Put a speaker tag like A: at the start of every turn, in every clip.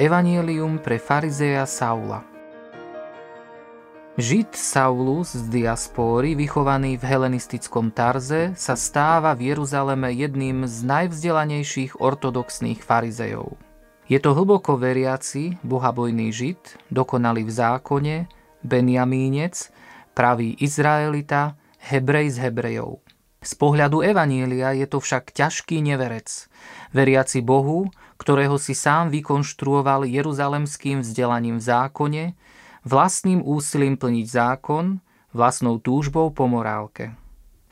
A: Evangelium pre farizeja Saula Žid Saulus z diaspóry, vychovaný v helenistickom Tarze, sa stáva v Jeruzaleme jedným z najvzdelanejších ortodoxných farizejov. Je to hlboko veriaci, bohabojný Žid, dokonalý v zákone, Benjamínec, pravý Izraelita, Hebrej z Hebrejov. Z pohľadu Evanília je to však ťažký neverec, veriaci Bohu, ktorého si sám vykonštruoval jeruzalemským vzdelaním v zákone, vlastným úsilím plniť zákon, vlastnou túžbou po morálke.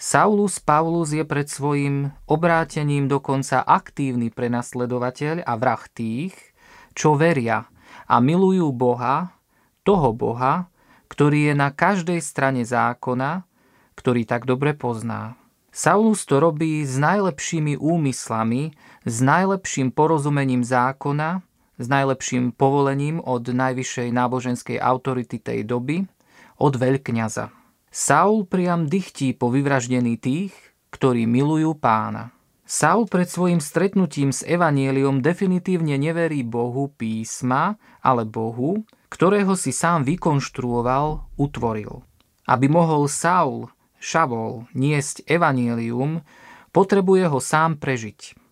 A: Saulus Paulus je pred svojim obrátením dokonca aktívny prenasledovateľ a vrah tých, čo veria a milujú Boha, toho Boha, ktorý je na každej strane zákona, ktorý tak dobre pozná. Saulus to robí s najlepšími úmyslami, s najlepším porozumením zákona, s najlepším povolením od najvyššej náboženskej autority tej doby, od veľkňaza. Saul priam dychtí po vyvraždení tých, ktorí milujú pána. Saul pred svojim stretnutím s Evanieliom definitívne neverí Bohu písma, ale Bohu, ktorého si sám vykonštruoval, utvoril. Aby mohol Saul Šavol niesť evanielium, potrebuje ho sám prežiť.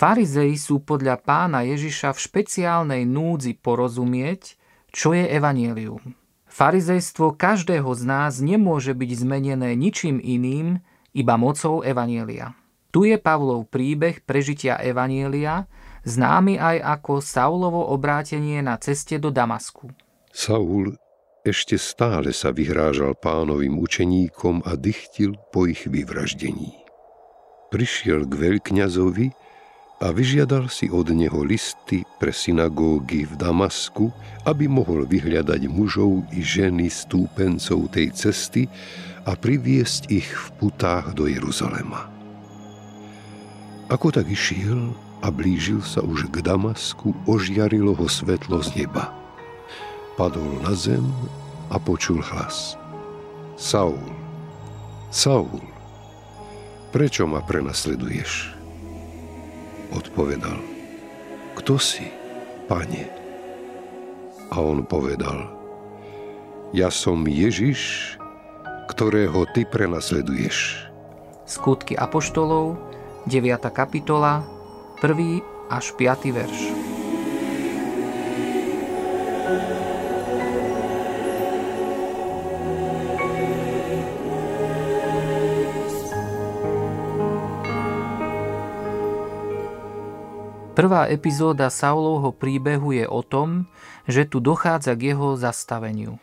A: Farizei sú podľa pána Ježiša v špeciálnej núdzi porozumieť, čo je evanielium. Farizejstvo každého z nás nemôže byť zmenené ničím iným, iba mocou evanielia. Tu je Pavlov príbeh prežitia evanielia, známy aj ako Saulovo obrátenie na ceste do Damasku.
B: Saul ešte stále sa vyhrážal pánovým učeníkom a dychtil po ich vyvraždení. Prišiel k veľkňazovi a vyžiadal si od neho listy pre synagógy v Damasku, aby mohol vyhľadať mužov i ženy stúpencov tej cesty a priviesť ich v putách do Jeruzalema. Ako tak išiel a blížil sa už k Damasku, ožiarilo ho svetlo z neba – padol na zem a počul hlas. Saul, Saul, prečo ma prenasleduješ? Odpovedal, kto si, pane? A on povedal, ja som Ježiš, ktorého ty prenasleduješ.
A: Skutky Apoštolov, 9. kapitola, 1. až 5. verš. Prvá epizóda Saulovho príbehu je o tom, že tu dochádza k jeho zastaveniu.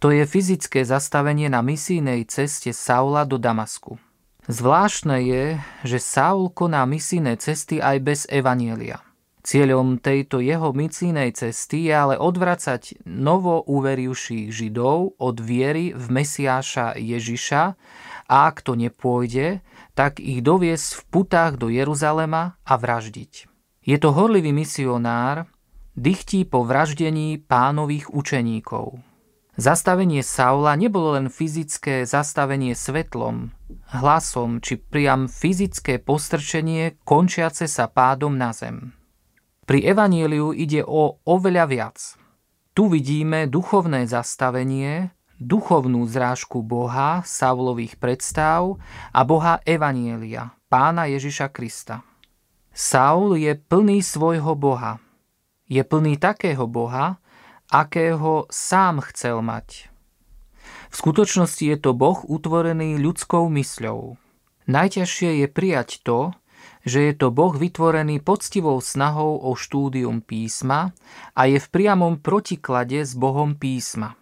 A: To je fyzické zastavenie na misijnej ceste Saula do Damasku. Zvláštne je, že Saul koná misijné cesty aj bez evanielia. Cieľom tejto jeho misijnej cesty je ale odvracať novo uverivších Židov od viery v Mesiáša Ježiša a ak to nepôjde, tak ich doviesť v putách do Jeruzalema a vraždiť. Je to horlivý misionár, dychtí po vraždení pánových učeníkov. Zastavenie Saula nebolo len fyzické zastavenie svetlom, hlasom či priam fyzické postrčenie končiace sa pádom na zem. Pri evaníliu ide o oveľa viac. Tu vidíme duchovné zastavenie, duchovnú zrážku Boha, Saulových predstav a Boha Evanielia, pána Ježiša Krista. Saul je plný svojho Boha. Je plný takého Boha, akého sám chcel mať. V skutočnosti je to Boh utvorený ľudskou mysľou. Najťažšie je prijať to, že je to Boh vytvorený poctivou snahou o štúdium písma a je v priamom protiklade s Bohom písma.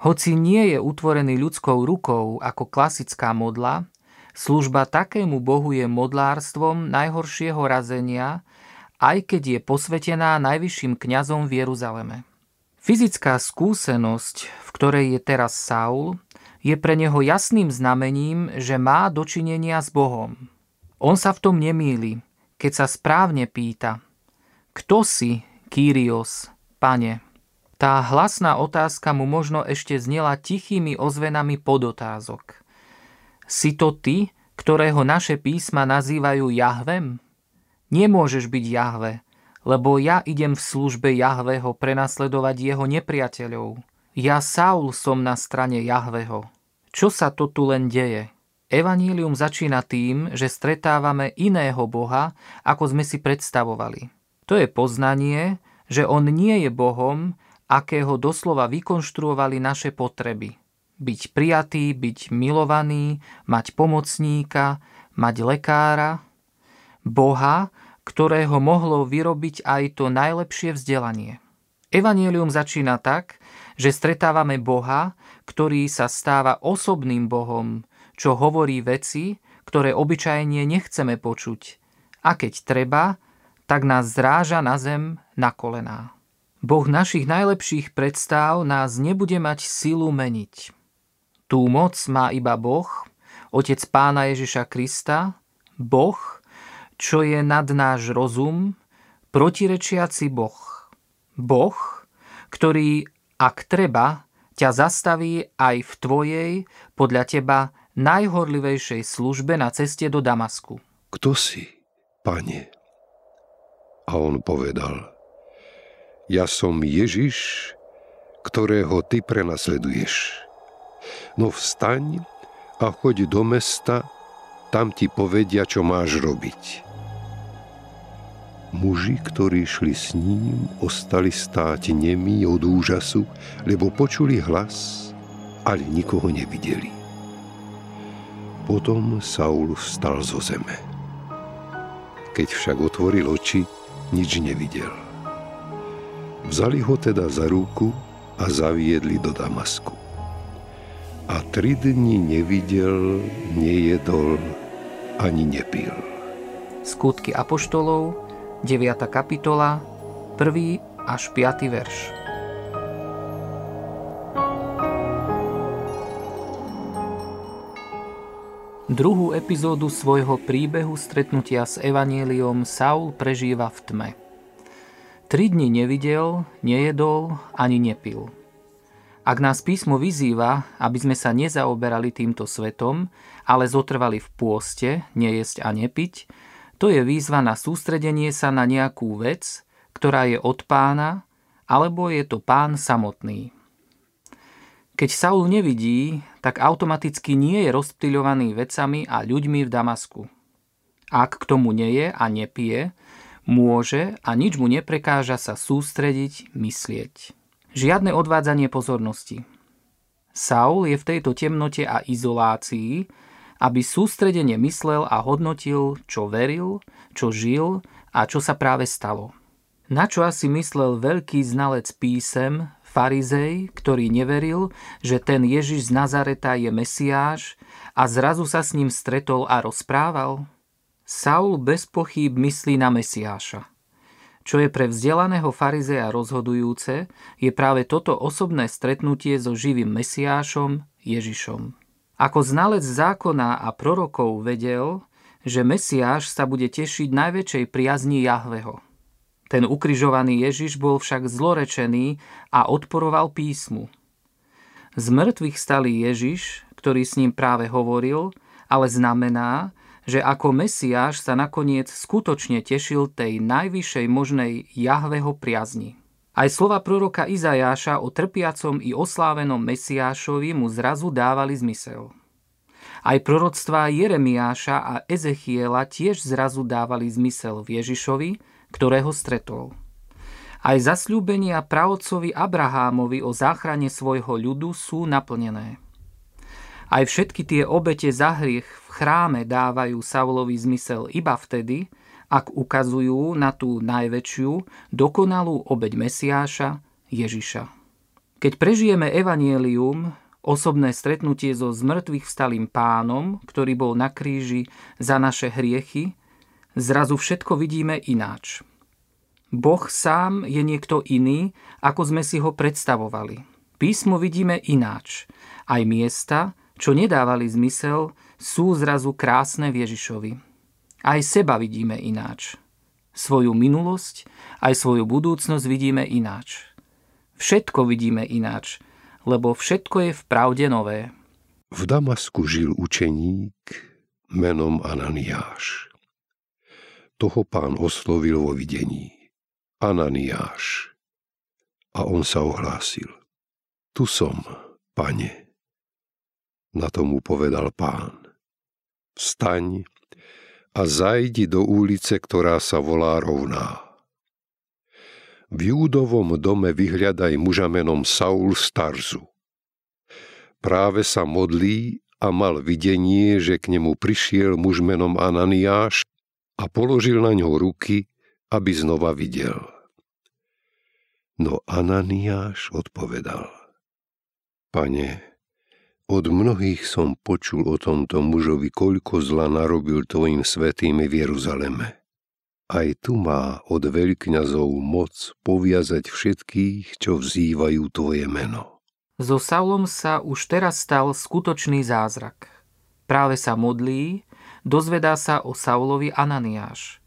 A: Hoci nie je utvorený ľudskou rukou ako klasická modla, služba takému Bohu je modlárstvom najhoršieho razenia, aj keď je posvetená najvyšším kňazom v Jeruzaleme. Fyzická skúsenosť, v ktorej je teraz Saul, je pre neho jasným znamením, že má dočinenia s Bohom. On sa v tom nemýli, keď sa správne pýta, kto si, Kyrios, pane? Tá hlasná otázka mu možno ešte znela tichými ozvenami podotázok. Si to ty, ktorého naše písma nazývajú Jahvem? Nemôžeš byť Jahve, lebo ja idem v službe Jahveho prenasledovať jeho nepriateľov. Ja Saul som na strane Jahveho. Čo sa to tu len deje? Evanílium začína tým, že stretávame iného Boha, ako sme si predstavovali. To je poznanie, že On nie je Bohom, akého doslova vykonštruovali naše potreby. Byť prijatý, byť milovaný, mať pomocníka, mať lekára, Boha, ktorého mohlo vyrobiť aj to najlepšie vzdelanie. Evangelium začína tak, že stretávame Boha, ktorý sa stáva osobným Bohom, čo hovorí veci, ktoré obyčajne nechceme počuť. A keď treba, tak nás zráža na zem na kolená. Boh našich najlepších predstav nás nebude mať silu meniť. Tú moc má iba Boh, Otec Pána Ježiša Krista, Boh, čo je nad náš rozum, protirečiaci Boh. Boh, ktorý, ak treba, ťa zastaví aj v tvojej, podľa teba, najhorlivejšej službe na ceste do Damasku.
B: Kto si, pane? A on povedal, ja som Ježiš, ktorého ty prenasleduješ. No vstaň a choď do mesta, tam ti povedia, čo máš robiť. Muži, ktorí šli s ním, ostali stáť nemí od úžasu, lebo počuli hlas, ale nikoho nevideli. Potom Saul vstal zo zeme. Keď však otvoril oči, nič nevidel. Vzali ho teda za ruku a zaviedli do Damasku. A tri dni nevidel, nejedol ani nepil.
A: Skutky Apoštolov, 9. kapitola, 1. až 5. verš. Druhú epizódu svojho príbehu stretnutia s Evanieliom Saul prežíva v tme. Tri dni nevidel, nejedol ani nepil. Ak nás písmo vyzýva, aby sme sa nezaoberali týmto svetom, ale zotrvali v pôste, nejesť a nepiť, to je výzva na sústredenie sa na nejakú vec, ktorá je od pána, alebo je to pán samotný. Keď Saul nevidí, tak automaticky nie je rozptýľovaný vecami a ľuďmi v Damasku. Ak k tomu nie je a nepije, Môže a nič mu neprekáža sa sústrediť, myslieť. Žiadne odvádzanie pozornosti. Saul je v tejto temnote a izolácii, aby sústredene myslel a hodnotil, čo veril, čo žil A čo sa práve stalo? Na čo asi myslel veľký znalec písem, farizej, ktorý neveril, že ten Ježiš z Nazareta je Mesiáš a zrazu sa s ním stretol a rozprával? Saul bez pochýb myslí na Mesiáša. Čo je pre vzdelaného farizeja rozhodujúce, je práve toto osobné stretnutie so živým Mesiášom, Ježišom. Ako znalec zákona a prorokov vedel, že Mesiáš sa bude tešiť najväčšej priazni Jahveho – ten ukrižovaný Ježiš bol však zlorečený a odporoval písmu. Z mŕtvych stalý Ježiš, ktorý s ním práve hovoril, ale znamená, že ako Mesiáš sa nakoniec skutočne tešil tej najvyššej možnej Jahveho priazni. Aj slova proroka Izajáša o trpiacom i oslávenom Mesiášovi mu zrazu dávali zmysel. Aj proroctvá Jeremiáša a Ezechiela tiež zrazu dávali zmysel v Ježišovi, ktorého stretol. Aj zasľúbenia pravcovi Abrahámovi o záchrane svojho ľudu sú naplnené. Aj všetky tie obete za hriech v chráme dávajú Saulovi zmysel iba vtedy, ak ukazujú na tú najväčšiu, dokonalú obeď Mesiáša, Ježiša. Keď prežijeme evanielium, osobné stretnutie so zmrtvých vstalým pánom, ktorý bol na kríži za naše hriechy, zrazu všetko vidíme ináč. Boh sám je niekto iný, ako sme si ho predstavovali. Písmo vidíme ináč. Aj miesta, čo nedávali zmysel, sú zrazu krásne v Ježišovi. Aj seba vidíme ináč. Svoju minulosť, aj svoju budúcnosť vidíme ináč. Všetko vidíme ináč, lebo všetko je v pravde nové.
B: V Damasku žil učeník menom Ananiáš toho pán oslovil vo videní. Ananiáš. A on sa ohlásil. Tu som, pane. Na tomu povedal pán. Vstaň a zajdi do ulice, ktorá sa volá rovná. V Júdovom dome vyhľadaj muža menom Saul Starzu. Práve sa modlí a mal videnie, že k nemu prišiel muž menom Ananiáš a položil na ňo ruky, aby znova videl. No Ananiáš odpovedal. Pane, od mnohých som počul o tomto mužovi, koľko zla narobil tvojim svetým v Jeruzaleme. Aj tu má od veľkňazov moc poviazať všetkých, čo vzývajú tvoje meno.
A: So Saulom sa už teraz stal skutočný zázrak. Práve sa modlí dozvedá sa o Saulovi Ananiáš.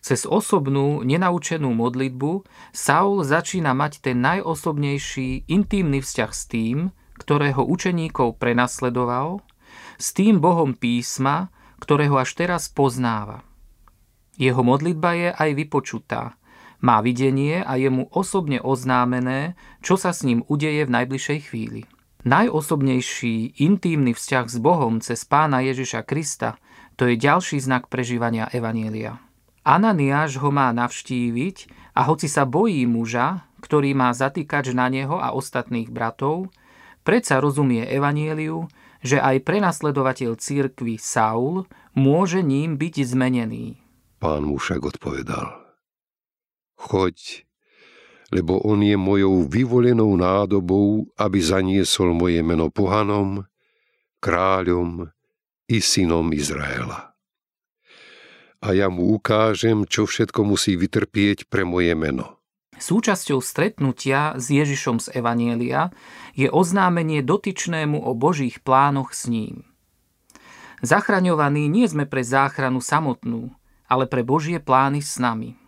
A: Cez osobnú, nenaučenú modlitbu Saul začína mať ten najosobnejší, intímny vzťah s tým, ktorého učeníkov prenasledoval, s tým Bohom písma, ktorého až teraz poznáva. Jeho modlitba je aj vypočutá. Má videnie a je mu osobne oznámené, čo sa s ním udeje v najbližšej chvíli. Najosobnejší, intímny vzťah s Bohom cez pána Ježiša Krista to je ďalší znak prežívania Evanielia. Ananiáš ho má navštíviť a hoci sa bojí muža, ktorý má zatýkač na neho a ostatných bratov, predsa rozumie Evanieliu, že aj prenasledovateľ církvy Saul môže ním byť zmenený.
B: Pán mu však odpovedal, choď, lebo on je mojou vyvolenou nádobou, aby zaniesol moje meno pohanom, kráľom i synom Izraela. A ja mu ukážem, čo všetko musí vytrpieť pre moje meno.
A: Súčasťou stretnutia s Ježišom z Evanielia je oznámenie dotyčnému o Božích plánoch s ním. Zachraňovaní nie sme pre záchranu samotnú, ale pre Božie plány s nami.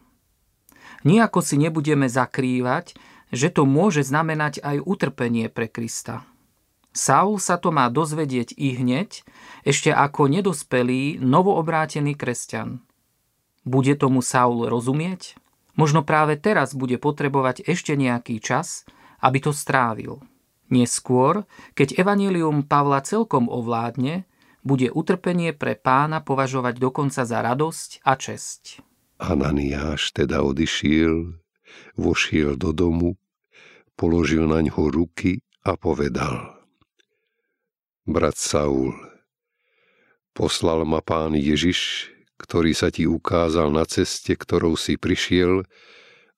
A: Nijako si nebudeme zakrývať, že to môže znamenať aj utrpenie pre Krista. Saul sa to má dozvedieť i hneď, ešte ako nedospelý, novoobrátený kresťan. Bude tomu Saul rozumieť? Možno práve teraz bude potrebovať ešte nejaký čas, aby to strávil. Neskôr, keď evanilium Pavla celkom ovládne, bude utrpenie pre pána považovať dokonca za radosť a česť.
B: Ananiáš teda odišiel, vošiel do domu, položil na ňo ruky a povedal – brat Saul. Poslal ma pán Ježiš, ktorý sa ti ukázal na ceste, ktorou si prišiel,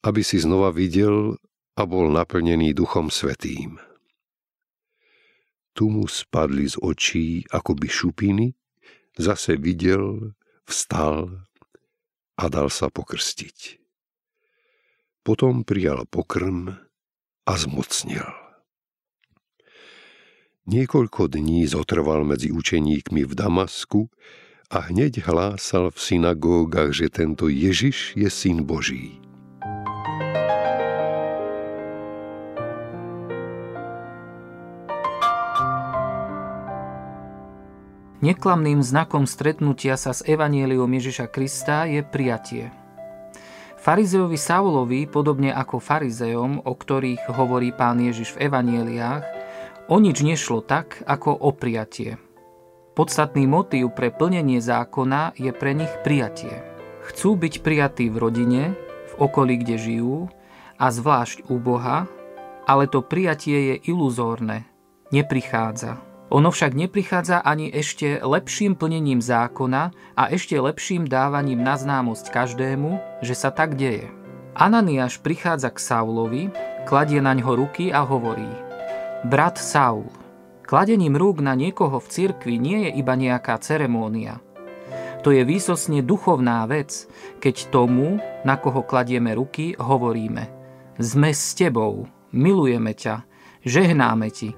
B: aby si znova videl a bol naplnený Duchom Svetým. Tu mu spadli z očí akoby šupiny, zase videl, vstal a dal sa pokrstiť. Potom prijal pokrm a zmocnil. Niekoľko dní zotrval medzi učeníkmi v Damasku a hneď hlásal v synagógach, že tento Ježiš je syn Boží.
A: Neklamným znakom stretnutia sa s Evanieliom Ježiša Krista je prijatie. Farizeovi Saulovi, podobne ako farizejom, o ktorých hovorí pán Ježiš v Evanieliách, o nič nešlo tak, ako o prijatie. Podstatný motív pre plnenie zákona je pre nich prijatie. Chcú byť prijatí v rodine, v okolí, kde žijú, a zvlášť u Boha, ale to prijatie je iluzórne, neprichádza. Ono však neprichádza ani ešte lepším plnením zákona a ešte lepším dávaním na známosť každému, že sa tak deje. Ananiáš prichádza k Saulovi, kladie na ňo ruky a hovorí Brat Saul, kladením rúk na niekoho v cirkvi nie je iba nejaká ceremónia. To je výsosne duchovná vec, keď tomu, na koho kladieme ruky, hovoríme Sme s tebou, milujeme ťa, žehnáme ti,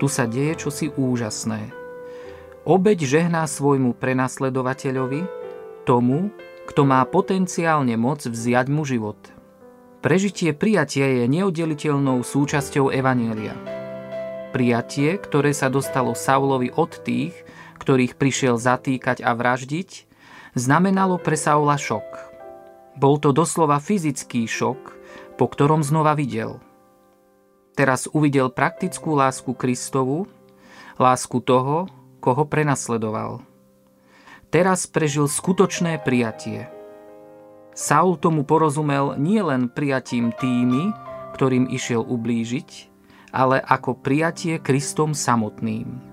A: tu sa deje čosi úžasné. Obeď žehná svojmu prenasledovateľovi, tomu, kto má potenciálne moc vziať mu život. Prežitie prijatia je neoddeliteľnou súčasťou Evanielia. Prijatie, ktoré sa dostalo Saulovi od tých, ktorých prišiel zatýkať a vraždiť, znamenalo pre Saula šok. Bol to doslova fyzický šok, po ktorom znova videl – Teraz uvidel praktickú lásku Kristovu, lásku toho, koho prenasledoval. Teraz prežil skutočné prijatie. Saul tomu porozumel nielen prijatím tými, ktorým išiel ublížiť, ale ako prijatie Kristom samotným.